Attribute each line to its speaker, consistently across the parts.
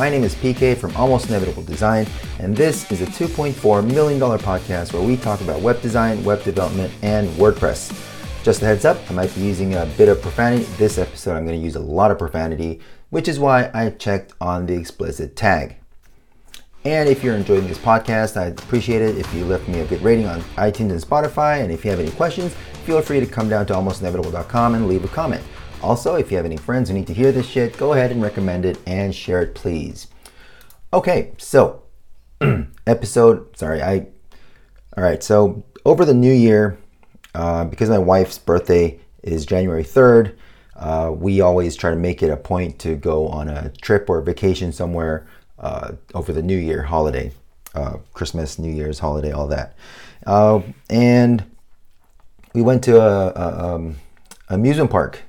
Speaker 1: My name is PK from Almost Inevitable Design, and this is a $2.4 million podcast where we talk about web design, web development, and WordPress. Just a heads up, I might be using a bit of profanity. This episode, I'm going to use a lot of profanity, which is why I checked on the explicit tag. And if you're enjoying this podcast, I'd appreciate it if you left me a good rating on iTunes and Spotify. And if you have any questions, feel free to come down to almostinevitable.com and leave a comment. Also, if you have any friends who need to hear this shit, go ahead and recommend it and share it, please. Okay, so episode. Sorry, I. All right, so over the new year, uh, because my wife's birthday is January third, uh, we always try to make it a point to go on a trip or a vacation somewhere uh, over the New Year holiday, uh, Christmas, New Year's holiday, all that, uh, and we went to a, a um, amusement park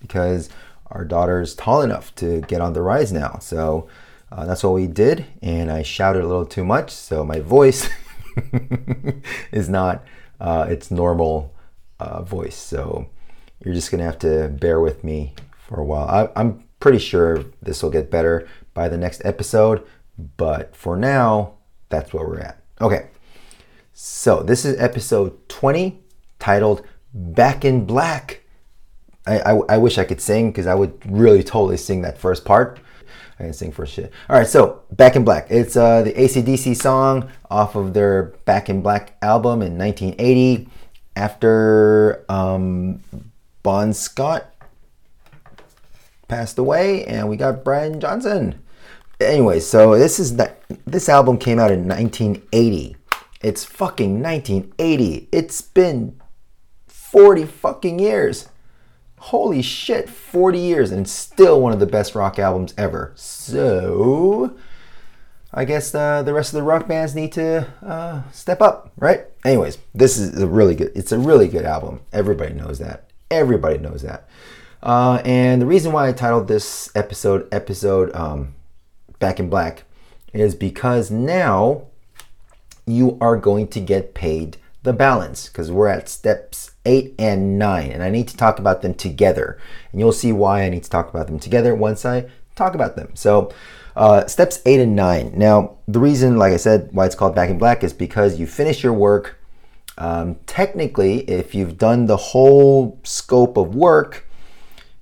Speaker 1: because our daughter's tall enough to get on the rides now. So uh, that's what we did. And I shouted a little too much, so my voice is not uh, its normal uh, voice. So you're just gonna have to bear with me for a while. I, I'm pretty sure this will get better by the next episode, but for now, that's where we're at. Okay, so this is episode 20 titled Back in Black. I, I, I wish I could sing because I would really totally sing that first part. I can sing for shit. All right, so Back in Black. It's uh, the AC/DC song off of their Back in Black album in 1980 after um, Bon Scott passed away and we got Brian Johnson. Anyway, so this is that this album came out in 1980. It's fucking 1980. It's been 40 fucking years holy shit, 40 years and still one of the best rock albums ever. So, I guess uh, the rest of the rock bands need to uh, step up, right? Anyways, this is a really good. It's a really good album. Everybody knows that. Everybody knows that. Uh, and the reason why I titled this episode "Episode um, Back in Black" is because now you are going to get paid the balance because we're at steps eight and nine, and I need to talk about them together. And you'll see why I need to talk about them together once I talk about them. So, uh, steps eight and nine. Now, the reason, like I said, why it's called Back in Black is because you finish your work. Um, technically, if you've done the whole scope of work,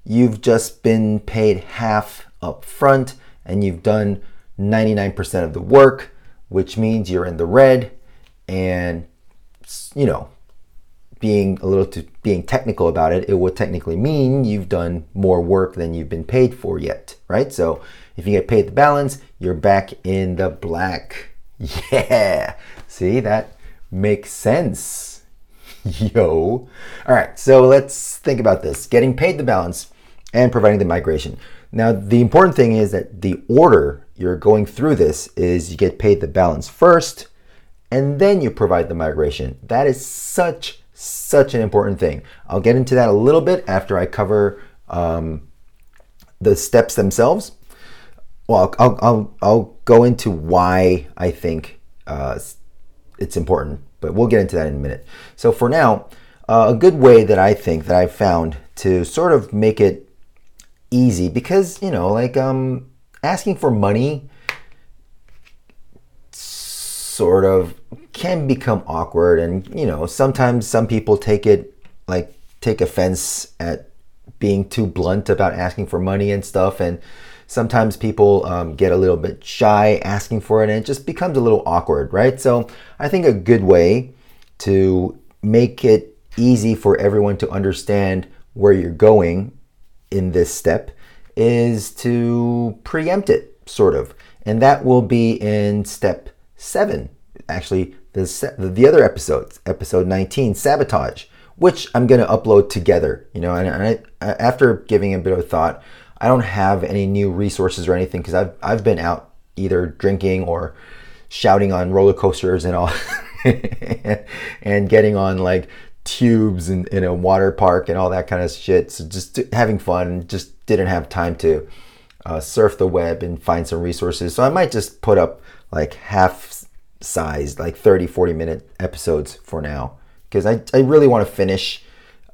Speaker 1: you've just been paid half up front and you've done 99% of the work, which means you're in the red and you know, being a little too being technical about it, it would technically mean you've done more work than you've been paid for yet, right? So if you get paid the balance, you're back in the black. Yeah. See, that makes sense. Yo. All right, so let's think about this. Getting paid the balance and providing the migration. Now, the important thing is that the order you're going through this is you get paid the balance first, and then you provide the migration. That is such, such an important thing. I'll get into that a little bit after I cover um, the steps themselves. Well, I'll, I'll, I'll go into why I think uh, it's important, but we'll get into that in a minute. So for now, uh, a good way that I think that I've found to sort of make it easy because, you know, like um, asking for money sort of can become awkward and you know sometimes some people take it like take offense at being too blunt about asking for money and stuff and sometimes people um, get a little bit shy asking for it and it just becomes a little awkward right? So i think a good way to make it easy for everyone to understand where you're going in this step is to preempt it sort of. And that will be in step seven. Actually, the, the other episodes, episode 19, Sabotage, which I'm going to upload together. You know, and, and I, after giving a bit of thought, I don't have any new resources or anything because I've, I've been out either drinking or shouting on roller coasters and all, and getting on like tubes in, in a water park and all that kind of shit. So just having fun, just didn't have time to uh, surf the web and find some resources. So I might just put up like half sized, like 30, 40 minute episodes for now. Because I, I really want to finish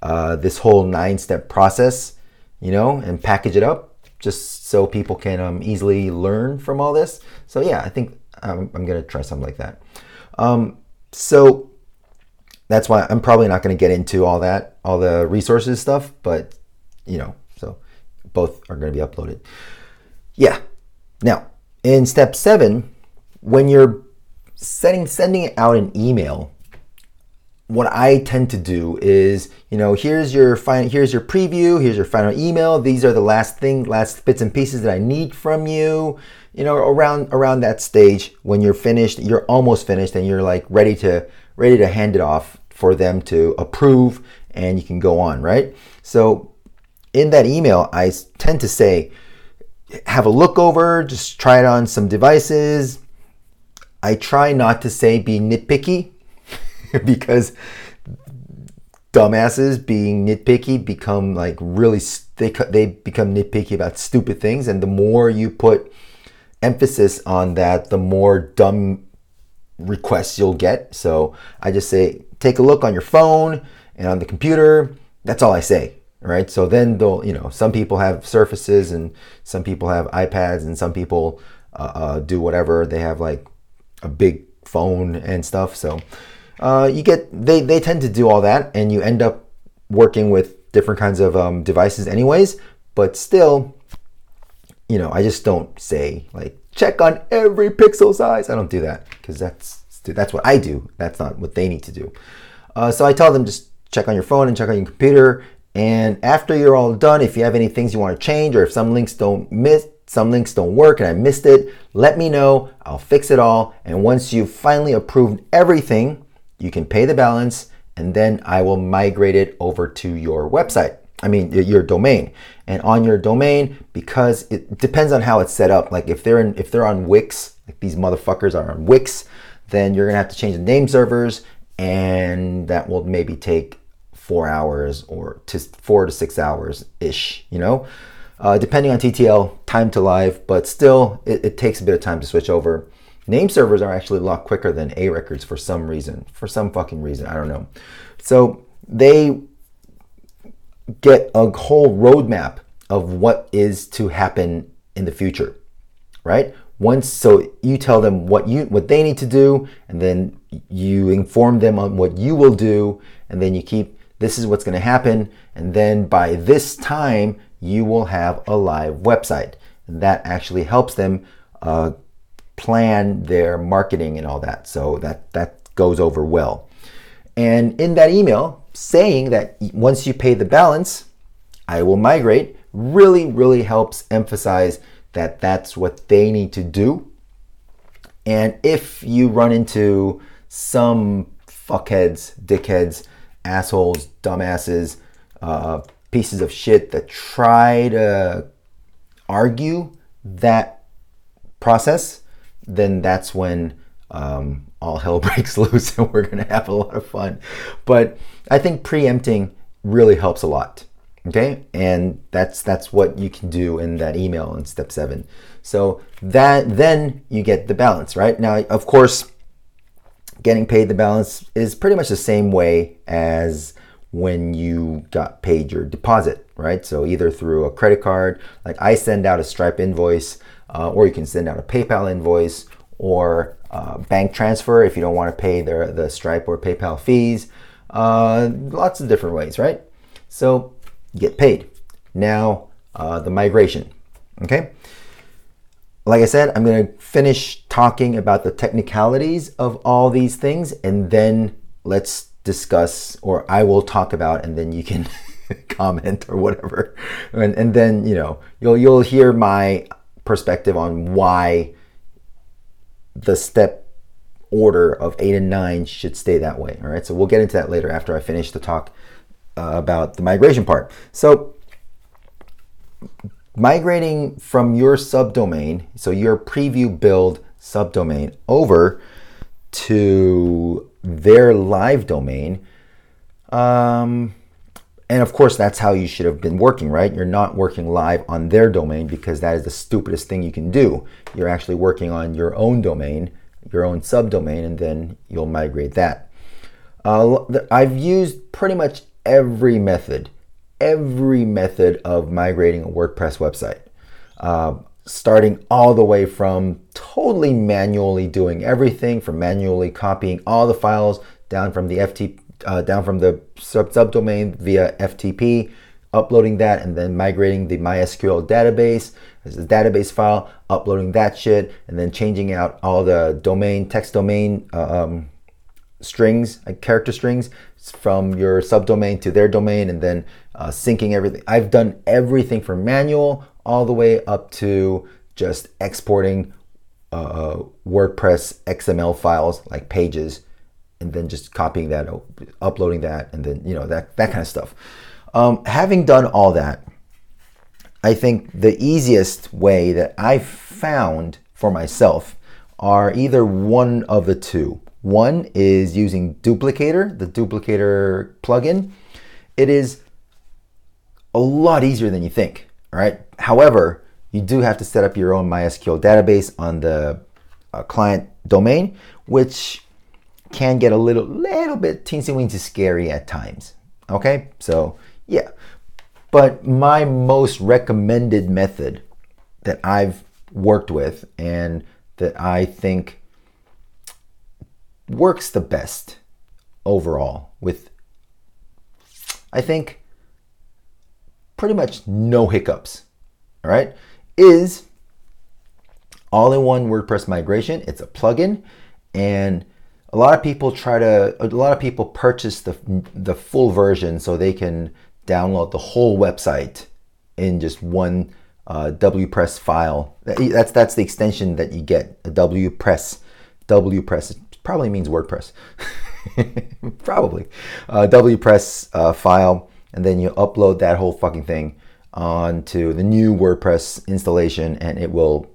Speaker 1: uh, this whole nine step process, you know, and package it up just so people can um, easily learn from all this. So yeah, I think I'm, I'm gonna try something like that. Um, so that's why I'm probably not gonna get into all that, all the resources stuff, but you know, so both are gonna be uploaded. Yeah. Now, in step seven, when you're setting sending out an email, what I tend to do is, you know, here's your final, here's your preview, here's your final email. These are the last thing, last bits and pieces that I need from you. You know, around around that stage when you're finished, you're almost finished, and you're like ready to ready to hand it off for them to approve, and you can go on, right? So, in that email, I tend to say, have a look over, just try it on some devices. I try not to say be nitpicky because dumbasses being nitpicky become like really they they become nitpicky about stupid things. And the more you put emphasis on that the more dumb requests you'll get. So i just say take a look on your phone and on the computer. That's all i say right? So then they'll you know some people have surfaces and some people have ipads and some people uh, uh, do whatever. They have like a big phone and stuff so uh, you get they they tend to do all that, and you end up working with different kinds of um, devices, anyways. But still, you know, I just don't say like check on every pixel size. I don't do that because that's that's what I do. That's not what they need to do. Uh, so I tell them just check on your phone and check on your computer. And after you're all done, if you have any things you want to change or if some links don't miss, some links don't work and I missed it, let me know. I'll fix it all. And once you've finally approved everything, you can pay the balance and then I will migrate it over to your website. I mean, your domain. And on your domain, because it depends on how it's set up. Like if they're in, if they're on Wix, like these motherfuckers are on Wix, then you're gonna have to change the name servers, and that will maybe take four hours or to four to six hours ish. You know, uh, depending on TTL time to live, but still, it, it takes a bit of time to switch over. Name servers are actually a lot quicker than A records for some reason, for some fucking reason, I don't know. So they get a whole roadmap of what is to happen in the future, right? Once, so you tell them what you what they need to do, and then you inform them on what you will do, and then you keep this is what's going to happen, and then by this time you will have a live website. That actually helps them uh, plan their marketing and all that. So that that goes over well. And in that email, saying that once you pay the balance, I will migrate really really helps emphasize that that's what they need to do. And if you run into some fuckheads, dickheads, assholes, dumbasses, uh, pieces of shit that try to argue that process, then that's when um, all hell breaks loose and we're going to have a lot of fun. But I think preempting really helps a lot. Okay, and that's that's what you can do in that email in step seven. So that then you get the balance, right? Now, of course, getting paid the balance is pretty much the same way as when you got paid your deposit, right? So either through a credit card, like I send out a Stripe invoice uh, or you can send out a PayPal invoice or uh, bank transfer if you don't want to pay the, the Stripe or PayPal fees. Uh, lots of different ways, right? So get paid. Now, uh, the migration. Okay. Like I said, I'm going to finish talking about the technicalities of all these things and then let's discuss, or I will talk about, and then you can comment or whatever. And, and then, you know, you'll, you'll hear my perspective on why the step order of eight and nine should stay that way. All right, so we'll get into that later after I finish the talk uh, about the migration part. So, migrating from your subdomain, so your preview build subdomain, over to their live domain. Um, and of course, that's how you should have been working, right? You're not working live on their domain because that is the stupidest thing you can do. You're actually working on your own domain, your own subdomain, and then you'll migrate that. Uh, I've used pretty much every method, every method of migrating a WordPress website. uh, starting all the way from totally manually doing everything, from manually copying all the files down from the FTP, uh, down from the sub subdomain via FTP, uploading that, and then migrating the MySQL database as a database file, uploading that shit, and then changing out all the domain text domain uh, um, strings, like character strings, from your subdomain to their domain, and then uh, syncing everything. I've done everything from manual all the way up to just exporting uh, WordPress XML files like pages, and then just copying that, uploading that, and then you know that that kind of stuff. Um, having done all that, I think the easiest way that I've found for myself are either one of the two. One is using Duplicator, the Duplicator plugin. It is a lot easier than you think, right? However, you do have to set up your own MySQL database on the uh, client domain, which can get a little, little bit teensy weensy scary at times. Okay, so yeah. But my most recommended method that I've worked with and that I think works the best overall with, I think, pretty much no hiccups, all right, is all in one WordPress migration. It's a plugin and a lot of people try to a lot of people purchase the the full version so they can download the whole website in just one uh, WPress file. That's that's the extension that you get. A WPress. WPress probably means WordPress. probably uh, WPress uh, file, and then you upload that whole fucking thing onto the new WordPress installation, and it will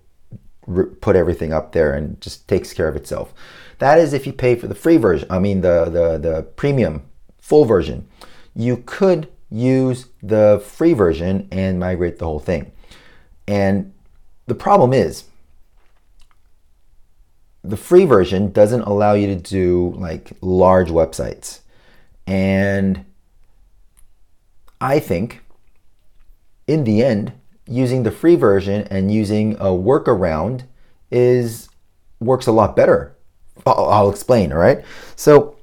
Speaker 1: put everything up there and just takes care of itself. That is if you pay for the free version. I mean the the the premium full version. You could use the free version and migrate the whole thing. And the problem is, the free version doesn't allow you to do like large websites. And I think in the end, using the free version and using a workaround is works a lot better. I'll, I'll explain, all right? So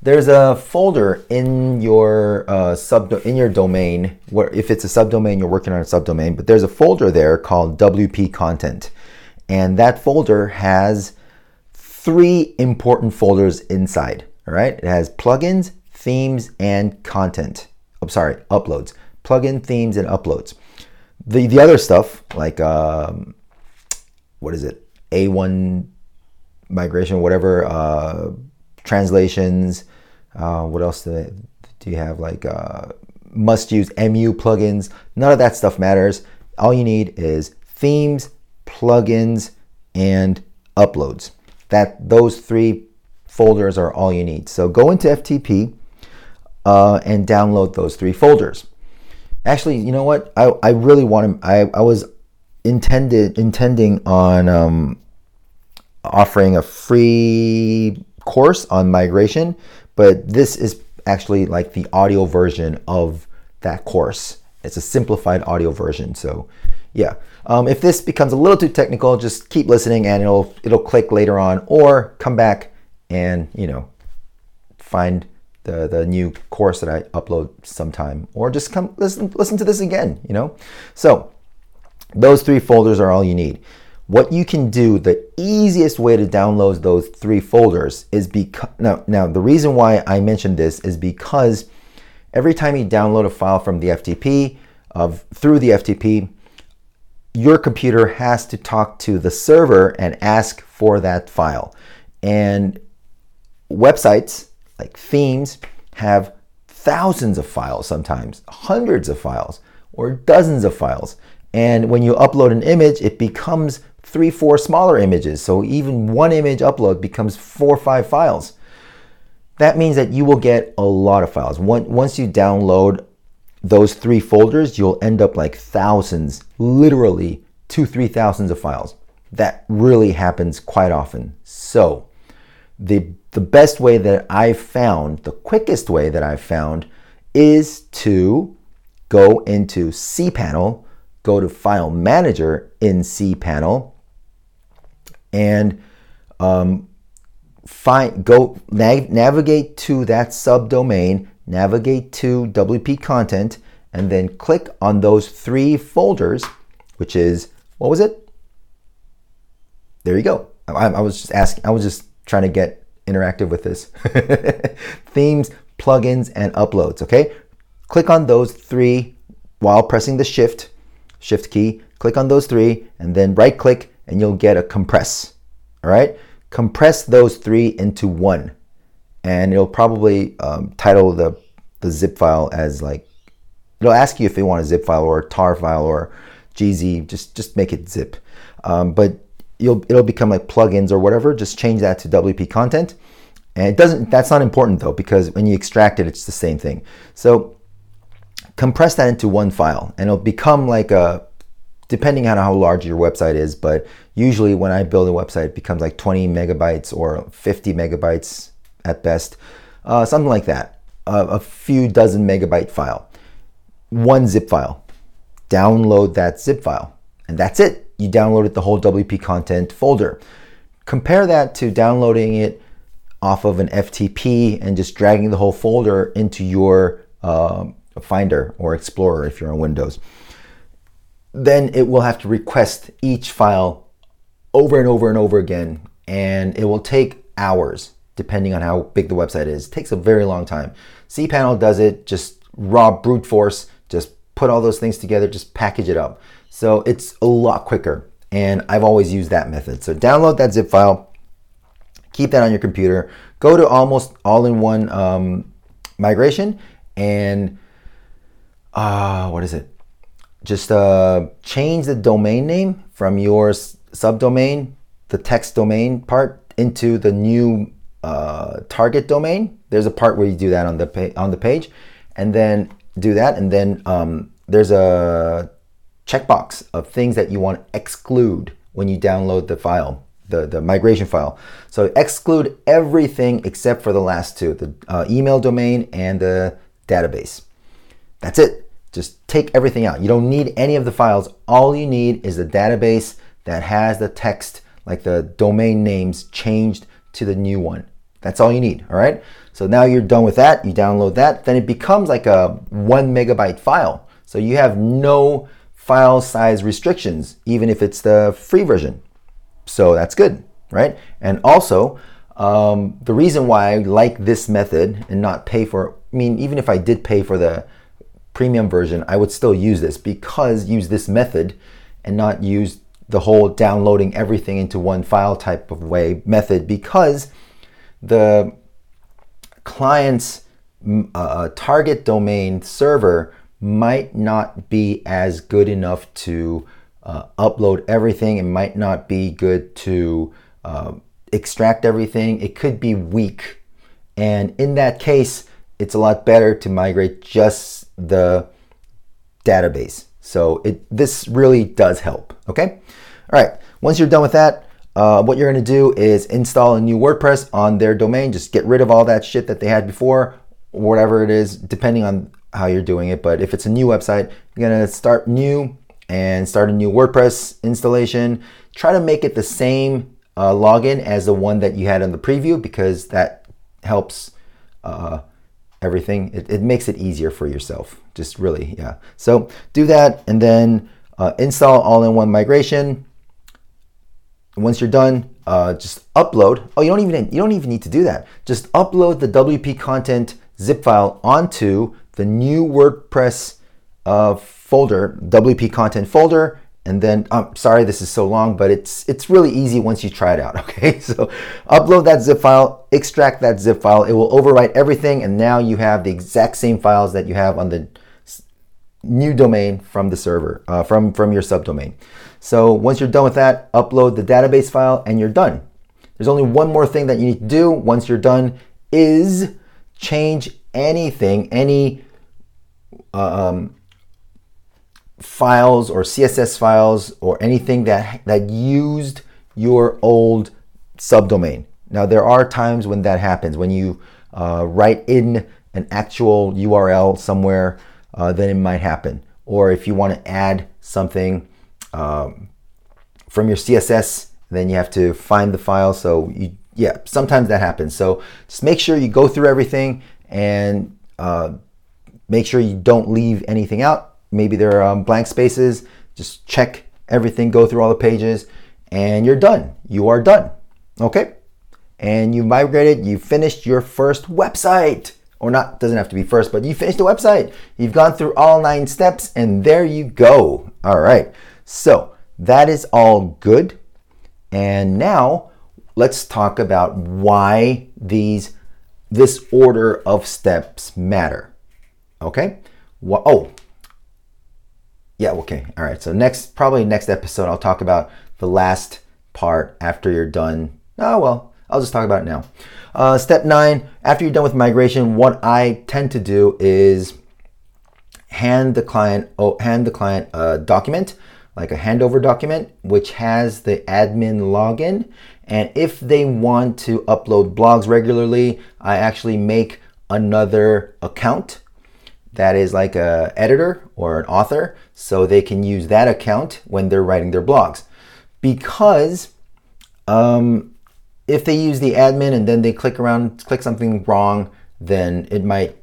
Speaker 1: there's a folder in your uh, sub in your domain where if it's a subdomain you're working on a subdomain but there's a folder there called wp content and that folder has three important folders inside all right it has plugins themes and content i'm sorry uploads plugin themes and uploads the the other stuff like um, what is it a1 migration whatever uh, translations uh, what else do, they, do, you have? Like uh, must use MU plugins. None of that stuff matters. All you need is themes, plugins, and uploads. That those three folders are all you need. So go into FTP uh, and download those three folders. Actually, you know what? I, I really want to. I, I was intended intending on um, offering a free course on migration, but this is actually like the audio version of that course. It's a simplified audio version. So yeah, um, if this becomes a little too technical, just keep listening and it'll it'll click later on, or come back and you know find the the new course that I upload sometime, or just come listen listen to this again. You know, so those three folders are all you need. What you can do, the easiest way to download those three folders is because now, now the reason why I mentioned this is because every time you download a file from the FTP of through the FTP, your computer has to talk to the server and ask for that file. And websites like themes have thousands of files sometimes, hundreds of files, or dozens of files. And when you upload an image, it becomes three, four smaller images. So even one image upload becomes four or five files. That means that you will get a lot of files. Once you download those three folders, you'll end up like thousands, literally two, three thousands of files. That really happens quite often. So the, the best way that I've found, the quickest way that I've found is to go into cPanel go to File Manager in cPanel and um, find go nav- navigate to that subdomain, navigate to WP content, and then click on those three folders, which is what was it? There you go. I, I was just asking. I was just trying to get interactive with this. Themes, plugins, and uploads. Okay, click on those three while pressing the Shift Shift key. Click on those three, and then right click, and you'll get a compress. All right, compress those three into one, and it'll probably um, title the the zip file as like it'll ask you if you want a zip file or a tar file or gz just just make it zip um, but you'll it'll become like plugins or whatever just change that to wp content. And it doesn't that's not important though because when you extract it it's the same thing. So compress that into one file and it'll become like a depending on how large your website is but usually when i build a website it becomes like 20 megabytes or 50 megabytes at best uh, something like that. A few dozen megabyte file. One zip file. Download that zip file. And that's it you downloaded the whole wp content folder compare that to downloading it off of an ftp and just dragging the whole folder into your uh, finder or explorer if you're on windows then it will have to request each file over and over and over again, and it will take hours depending on how big the website is. It takes a very long time. cPanel does it just raw brute force, just put all those things together, just package it up. So it's a lot quicker, and I've always used that method. So download that zip file, keep that on your computer, go to almost all-in-one um, migration, and uh, what is it? just uh, change the domain name from your subdomain, the text domain part, into the new uh, target domain. There's a part where you do that on the pa- on the page, and then do that, and then um, there's a checkbox of things that you want to exclude when you download the file, the, the migration file. So exclude everything except for the last two, the uh, email domain and the database. That's it. Just take everything out. You don't need any of the files. All you need is the database that has the text, like the domain names, changed to the new one. That's all you need, all right? So now you're done with that. You download that. Then it becomes like a one megabyte file. So you have no file size restrictions, even if it's the free version. So that's good, right? And also, um, the reason why I like this method and not pay for, I mean, even if I did pay for the premium version, I would still use this because use this method and not use the whole downloading everything into one file type of way method because the client's uh, target domain server might not be as good enough to uh, upload everything. It might not be good to uh, extract everything. It could be weak. And in that case, it's a lot better to migrate just the database. So it this really does help. Okay. All right. Once you're done with that, uh, what you're going to do is install a new WordPress on their domain. Just get rid of all that shit that they had before, whatever it is, depending on how you're doing it. But if it's a new website, you're to start new and start a new WordPress installation. Try to make it the same uh, login as the one that you had in the preview because that helps uh, everything. It, it makes it easier for yourself. Just really, yeah. So do that and then uh, install all-in-one migration. Once you're done, uh, just upload. Oh, you don't even you don't even need to do that. Just upload the WP content zip file onto the new WordPress uh, folder, WP content folder, and then I'm sorry this is so long, but it's it's really easy once you try it out. Okay, so upload that zip file, extract that zip file. It will overwrite everything, and now you have the exact same files that you have on the new domain from the server, uh, from from your subdomain. So once you're done with that, upload the database file, and you're done. There's only one more thing that you need to do once you're done is change anything, any uh, um, files or CSS files or anything that, that used your old subdomain. Now, there are times when that happens, when you uh, write in an actual URL somewhere, uh, then it might happen. or if you want to add something um, from your CSS, then you have to find the file. So you, yeah, sometimes that happens. So just make sure you go through everything and uh, make sure you don't leave anything out. Maybe there are um, blank spaces. Just check everything, go through all the pages, and you're done. You are done. Okay? And you migrated, you finished your first website. Or not, doesn't have to be first, but you finished the website. You've gone through all nine steps, and there you go. All right. So that is all good. And now let's talk about why these this order of steps matter. Okay? Well, oh, yeah, okay. All right. So next, probably next episode, I'll talk about the last part after you're done. Oh, well, I'll just talk about it now. Uh, step nine, after you're done with migration, what I tend to do is hand the client, oh, hand the client a document, like a handover document, which has the admin login. And if they want to upload blogs regularly, I actually make another account that is like a editor or an author so they can use that account when they're writing their blogs. Because um, if they use the admin and then they click around click something wrong then it might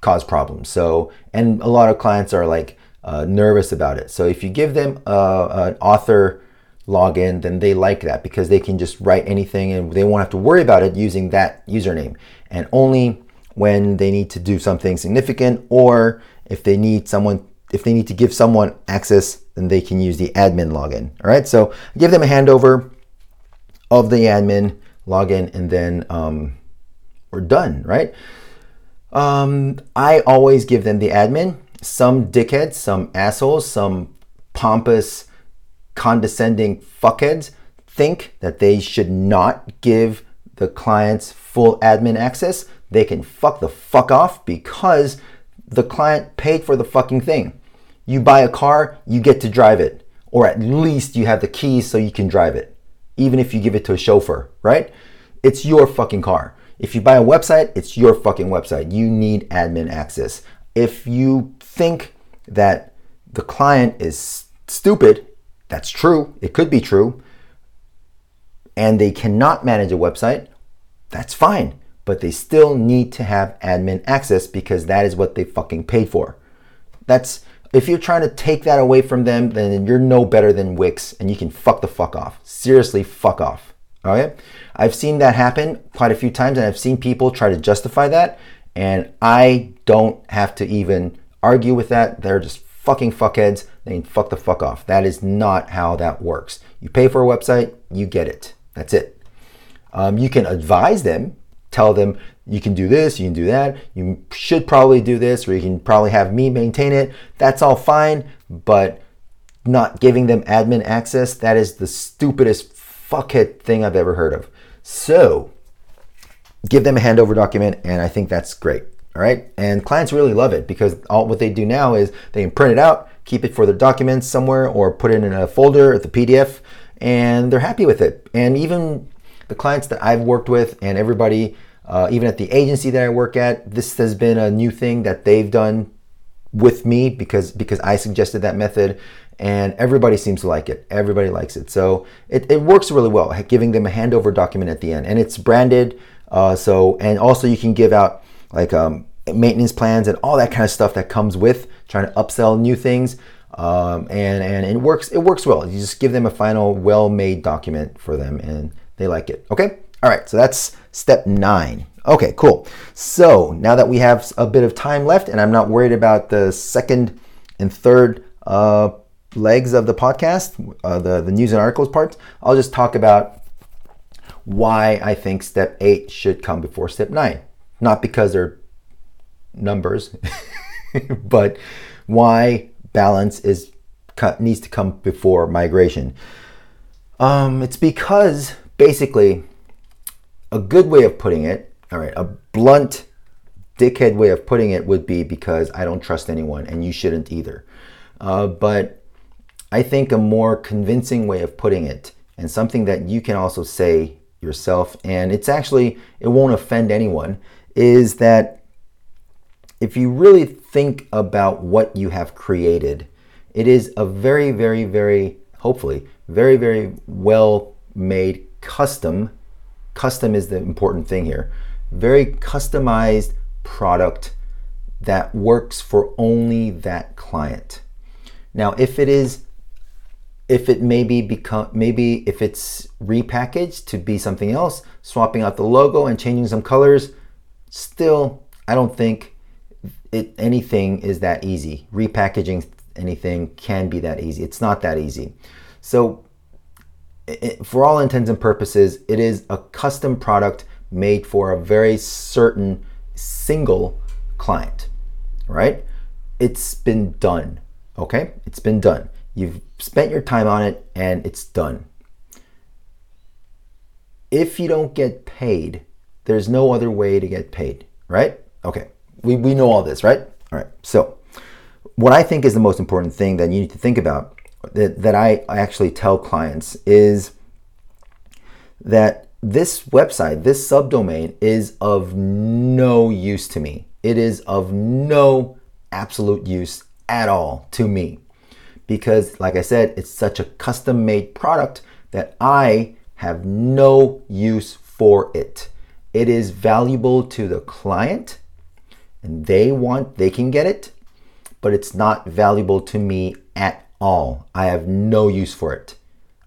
Speaker 1: cause problems. So and a lot of clients are like uh, nervous about it. So if you give them uh, an author login then they like that because they can just write anything and they won't have to worry about it using that username. And only when they need to do something significant or if they need someone if they need to give someone access then they can use the admin login. All right? So give them a handover of the admin login and then um, we're done right? Um, i always give them the admin. Some dickheads some assholes some pompous condescending fuckheads think that they should not give the clients full admin access they can fuck the fuck off because the client paid for the fucking thing. You buy a car, you get to drive it, or at least you have the keys so you can drive it, even if you give it to a chauffeur, right? It's your fucking car. If you buy a website, it's your fucking website. You need admin access. If you think that the client is stupid, that's true. It could be true. And they cannot manage a website, that's fine but they still need to have admin access because that is what they fucking paid for. That's if you're trying to take that away from them, then you're no better than Wix and you can fuck the fuck off. Seriously, fuck off. Okay? I've seen that happen quite a few times and I've seen people try to justify that and I don't have to even argue with that. They're just fucking fuckheads. They fuck the fuck off. That is not how that works. You pay for a website, you get it. That's it. Um, you can advise them tell them you can do this, you can do that, you should probably do this, or you can probably have me maintain it. That's all fine, but not giving them admin access, that is the stupidest fuckhead thing I've ever heard of. So, give them a handover document, and I think that's great. All right, and clients really love it because all what they do now is they print it out, keep it for their documents somewhere, or put it in a folder at the PDF, and they're happy with it. And even the clients that I've worked with and everybody, uh, even at the agency that I work at, this has been a new thing that they've done with me because because I suggested that method and everybody seems to like it. Everybody likes it. So it, it works really well, giving them a handover document at the end. And it's branded. Uh, so, and also you can give out like um, maintenance plans and all that kind of stuff that comes with trying to upsell new things. Um, and, and it works, it works well. You just give them a final well-made document for them and they like it. Okay? All right, so that's step nine. Okay, cool. So now that we have a bit of time left and I'm not worried about the second and third uh, legs of the podcast, uh, the, the news and articles parts, I'll just talk about why I think step eight should come before step nine. Not because they're numbers, but why balance is needs to come before migration. Um, it's because basically, a good way of putting it, all right, a blunt, dickhead way of putting it would be because I don't trust anyone and you shouldn't either. Uh, but I think a more convincing way of putting it, and something that you can also say yourself, and it's actually, it won't offend anyone, is that if you really think about what you have created, it is a very, very, very, hopefully, very, very well made custom. Custom is the important thing here. Very customized product that works for only that client. Now, if it is, if it maybe become, maybe if it's repackaged to be something else, swapping out the logo and changing some colors, still, I don't think it anything is that easy. Repackaging anything can be that easy. It's not that easy. So, it, for all intents and purposes, it is a custom product made for a very certain single client, right? It's been done, okay? It's been done. You've spent your time on it and it's done. If you don't get paid, there's no other way to get paid, right? Okay, we, we know all this, right? All right, so what I think is the most important thing that you need to think about that, that I, I actually tell clients is that this website, this subdomain is of no use to me. It is of no absolute use at all to me. Because, like I said, it's such a custom made product that I have no use for it. It is valuable to the client and they want, they can get it, but it's not valuable to me at all. I have no use for it.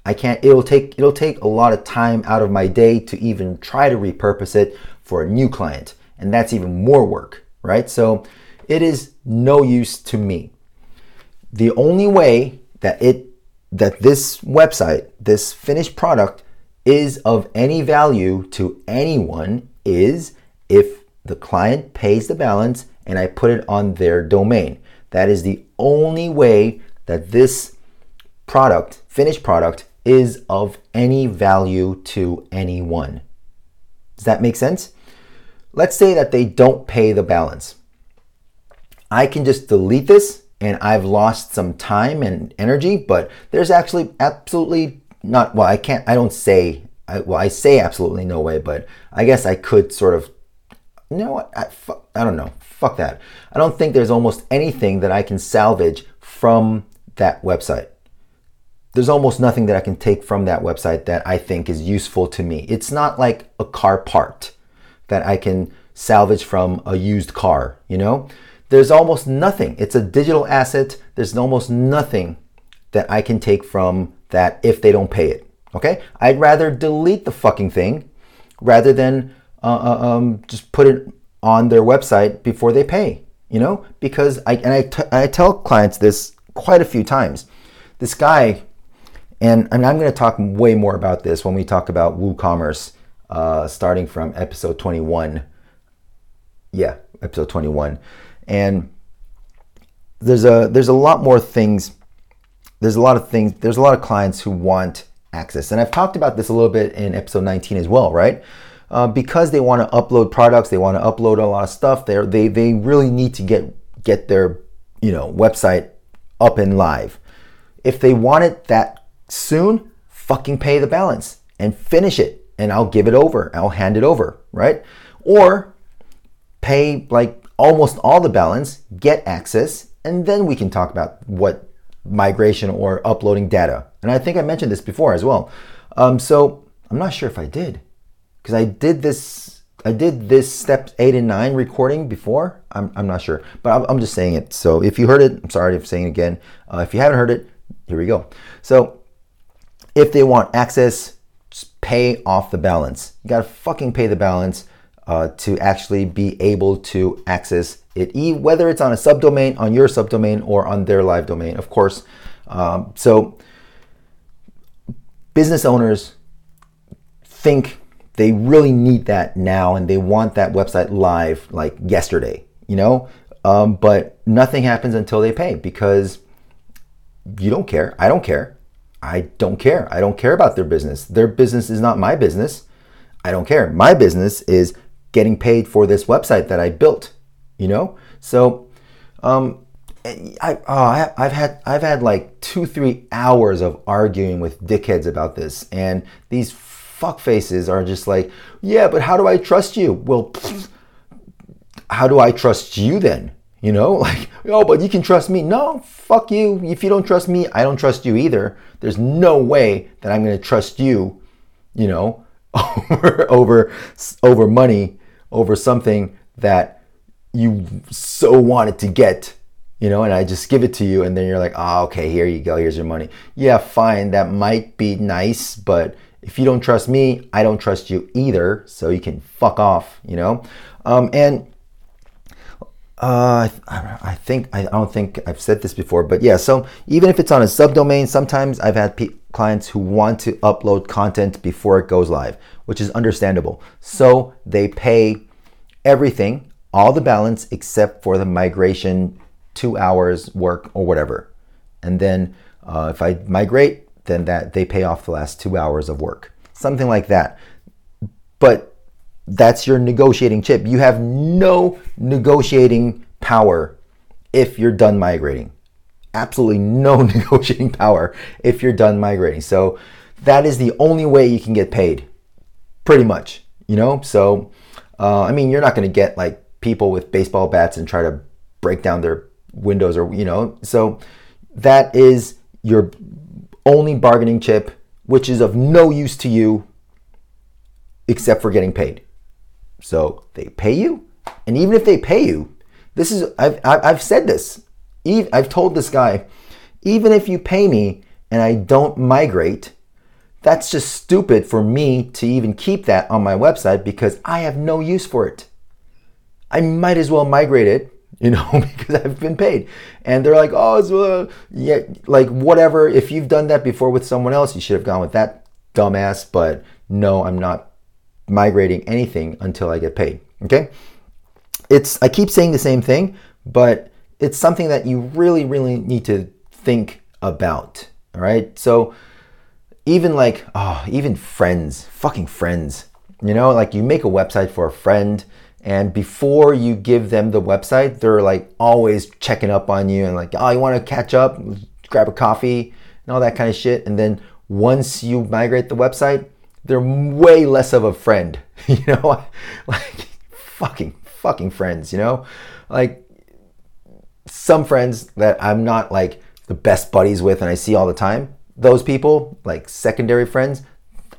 Speaker 1: I can't it'll take it'll take a lot of time out of my day to even try to repurpose it for a new client and that's even more work, right? So it is no use to me. The only way that it that this website, this finished product is of any value to anyone is if the client pays the balance and I put it on their domain. That is the only way that this product, finished product, is of any value to anyone. Does that make sense? Let's say that they don't pay the balance. I can just delete this and I've lost some time and energy, but there's actually absolutely not, well, I can't, I don't say, I, well, I say absolutely no way, but I guess I could sort of, know what, I, I don't know, fuck that. I don't think there's almost anything that I can salvage from that website there's almost nothing that I can take from that website that I think is useful to me. It's not like a car part that I can salvage from a used car, you know? There's almost nothing. It's a digital asset. There's almost nothing that I can take from that if they don't pay it. Okay? I'd rather delete the fucking thing rather than uh, uh um, just put it on their website before they pay, you know? Because I, and I, t- I tell clients this quite a few times. This guy and, and I'm going to talk way more about this when we talk about WooCommerce, uh, starting from episode 21. Yeah, episode 21. And there's a there's a lot more things. There's a lot of things. There's a lot of clients who want access, and I've talked about this a little bit in episode 19 as well, right? Uh, because they want to upload products, they want to upload a lot of stuff. They they they really need to get get their you know website up and live. If they want it that soon, fucking pay the balance and finish it and I'll give it over. I'll hand it over, right? Or pay like almost all the balance, get access, and then we can talk about what migration or uploading data. And I think I mentioned this before as well. Um, so I'm not sure if I did because I did this. I did this step eight and nine recording before. I'm, I'm not sure, but I'm, I'm just saying it. So if you heard it, I'm sorry if saying it again. Uh, if you haven't heard it, here we go. So if they want access, pay off the balance. You gotta fucking pay the balance uh, to actually be able to access it, whether it's on a subdomain, on your subdomain, or on their live domain, of course. Um, so business owners think they really need that now and they want that website live like yesterday, you know? Um, but nothing happens until they pay because you don't care. I don't care. I don't care. I don't care about their business. Their business is not my business. I don't care. My business is getting paid for this website that I built. You know, so um, I, oh, I I've had I've had like two three hours of arguing with dickheads about this, and these fuck faces are just like, yeah, but how do I trust you? Well. How do I trust you then? You know, like, oh, but you can trust me. No, fuck you. If you don't trust me, I don't trust you either. There's no way that I'm going to trust you, you know, over over over money, over something that you so wanted to get, you know, and I just give it to you and then you're like, "Oh, okay, here you go. Here's your money." Yeah, fine. That might be nice, but if you don't trust me, I don't trust you either. So you can fuck off, you know? Um, and uh, I, think I don't think I've said this before, but yeah. So even if it's on a subdomain, sometimes I've had pe- clients who want to upload content before it goes live, which is understandable. So they pay everything, all the balance except for the migration, two hours work or whatever, and then uh, if I migrate, then that they pay off the last two hours of work, something like that. But that's your negotiating chip. You have no negotiating power if you're done migrating. Absolutely no negotiating power if you're done migrating. So that is the only way you can get paid, pretty much. You know, so uh, I mean, you're not going to get like people with baseball bats and try to break down their windows or you know. So that is your only bargaining chip, which is of no use to you except for getting paid. So they pay you, and even if they pay you, this is I've I've said this. I've told this guy, even if you pay me and I don't migrate, that's just stupid for me to even keep that on my website because I have no use for it. I might as well migrate it, you know, because I've been paid. And they're like, oh, it's, uh, yeah, like whatever. If you've done that before with someone else, you should have gone with that dumbass. But no, I'm not migrating anything until I get paid. Okay? It's I keep saying the same thing, but it's something that you really, really need to think about. All right. So even like, oh, even friends, fucking friends, you know, like you make a website for a friend, and before you give them the website, they're like always checking up on you and like, oh, you want to catch up, grab a coffee, and all that kind of shit. And then once you migrate the website, they're way less of a friend, you know, like fucking fucking friends, you know, like some friends that I'm not like the best buddies with and I see all the time. Those people, like secondary friends,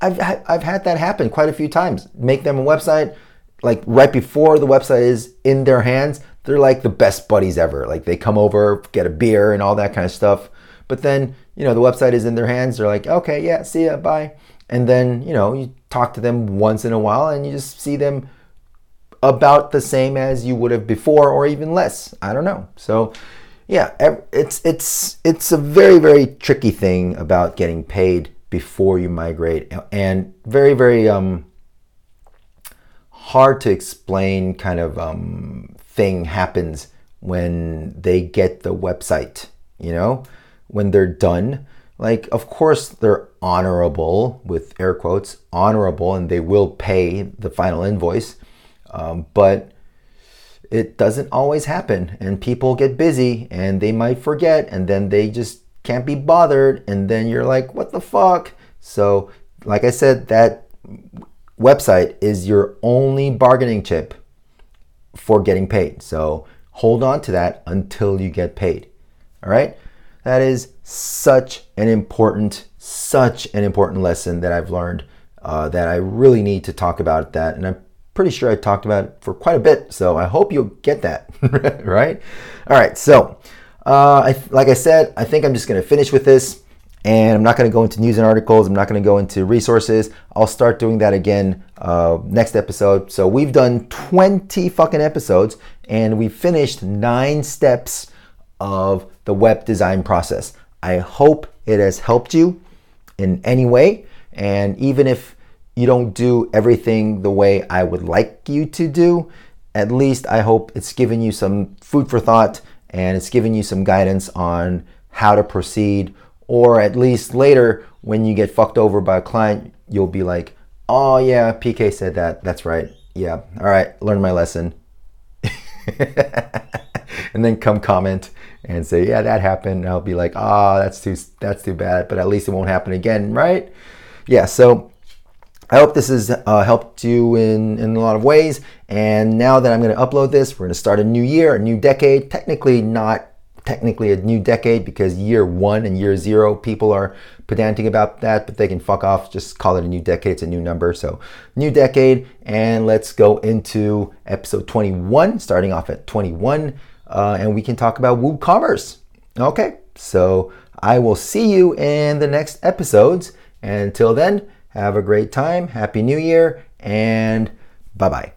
Speaker 1: I've I've had that happen quite a few times. Make them a website, like right before the website is in their hands, they're like the best buddies ever. Like they come over, get a beer and all that kind of stuff. But then, you know, the website is in their hands. They're like, okay, yeah, see ya, bye and then you know you talk to them once in a while and you just see them about the same as you would have before or even less i don't know so yeah it's it's it's a very very tricky thing about getting paid before you migrate and very very um hard to explain kind of um thing happens when they get the website you know? When they're done. Like of course they're honorable with air quotes honorable and they will pay the final invoice um, but it doesn't always happen and people get busy and they might forget and then they just can't be bothered and then you're like what the fuck? So like i said that website is your only bargaining chip for getting paid so hold on to that until you get paid all right that is such an important, such an important lesson that I've learned uh, that I really need to talk about that. And I'm pretty sure I talked about it for quite a bit. So I hope you'll get that, right? All right. So, uh, I, like I said, I think I'm just going to finish with this. And I'm not going to go into news and articles. I'm not going to go into resources. I'll start doing that again uh, next episode. So we've done 20 fucking episodes and we finished nine steps of the web design process. I hope it has helped you in any way. And even if you don't do everything the way I would like you to do, at least I hope it's given you some food for thought and it's given you some guidance on how to proceed. Or at least later, when you get fucked over by a client, you'll be like, oh, yeah, PK said that. That's right. Yeah. All right. Learn my lesson. and then come comment and say, yeah, that happened. And I'll be like, ah, oh, that's too that's too bad, but at least it won't happen again, right? Yeah. So I hope this has uh, helped you in, in a lot of ways. And now that I'm going to upload this, we're going to start a new year, a new decade. Technically, not technically a new decade because year one and year zero, people are pedantic about that, but they can fuck off. Just call it a new decade. It's a new number. So, new decade. And let's go into episode 21, starting off at 21. Uh, and we can talk about WooCommerce. Okay. So, I will see you in the next episodes. And until then, have a great time. Happy New Year. And bye bye.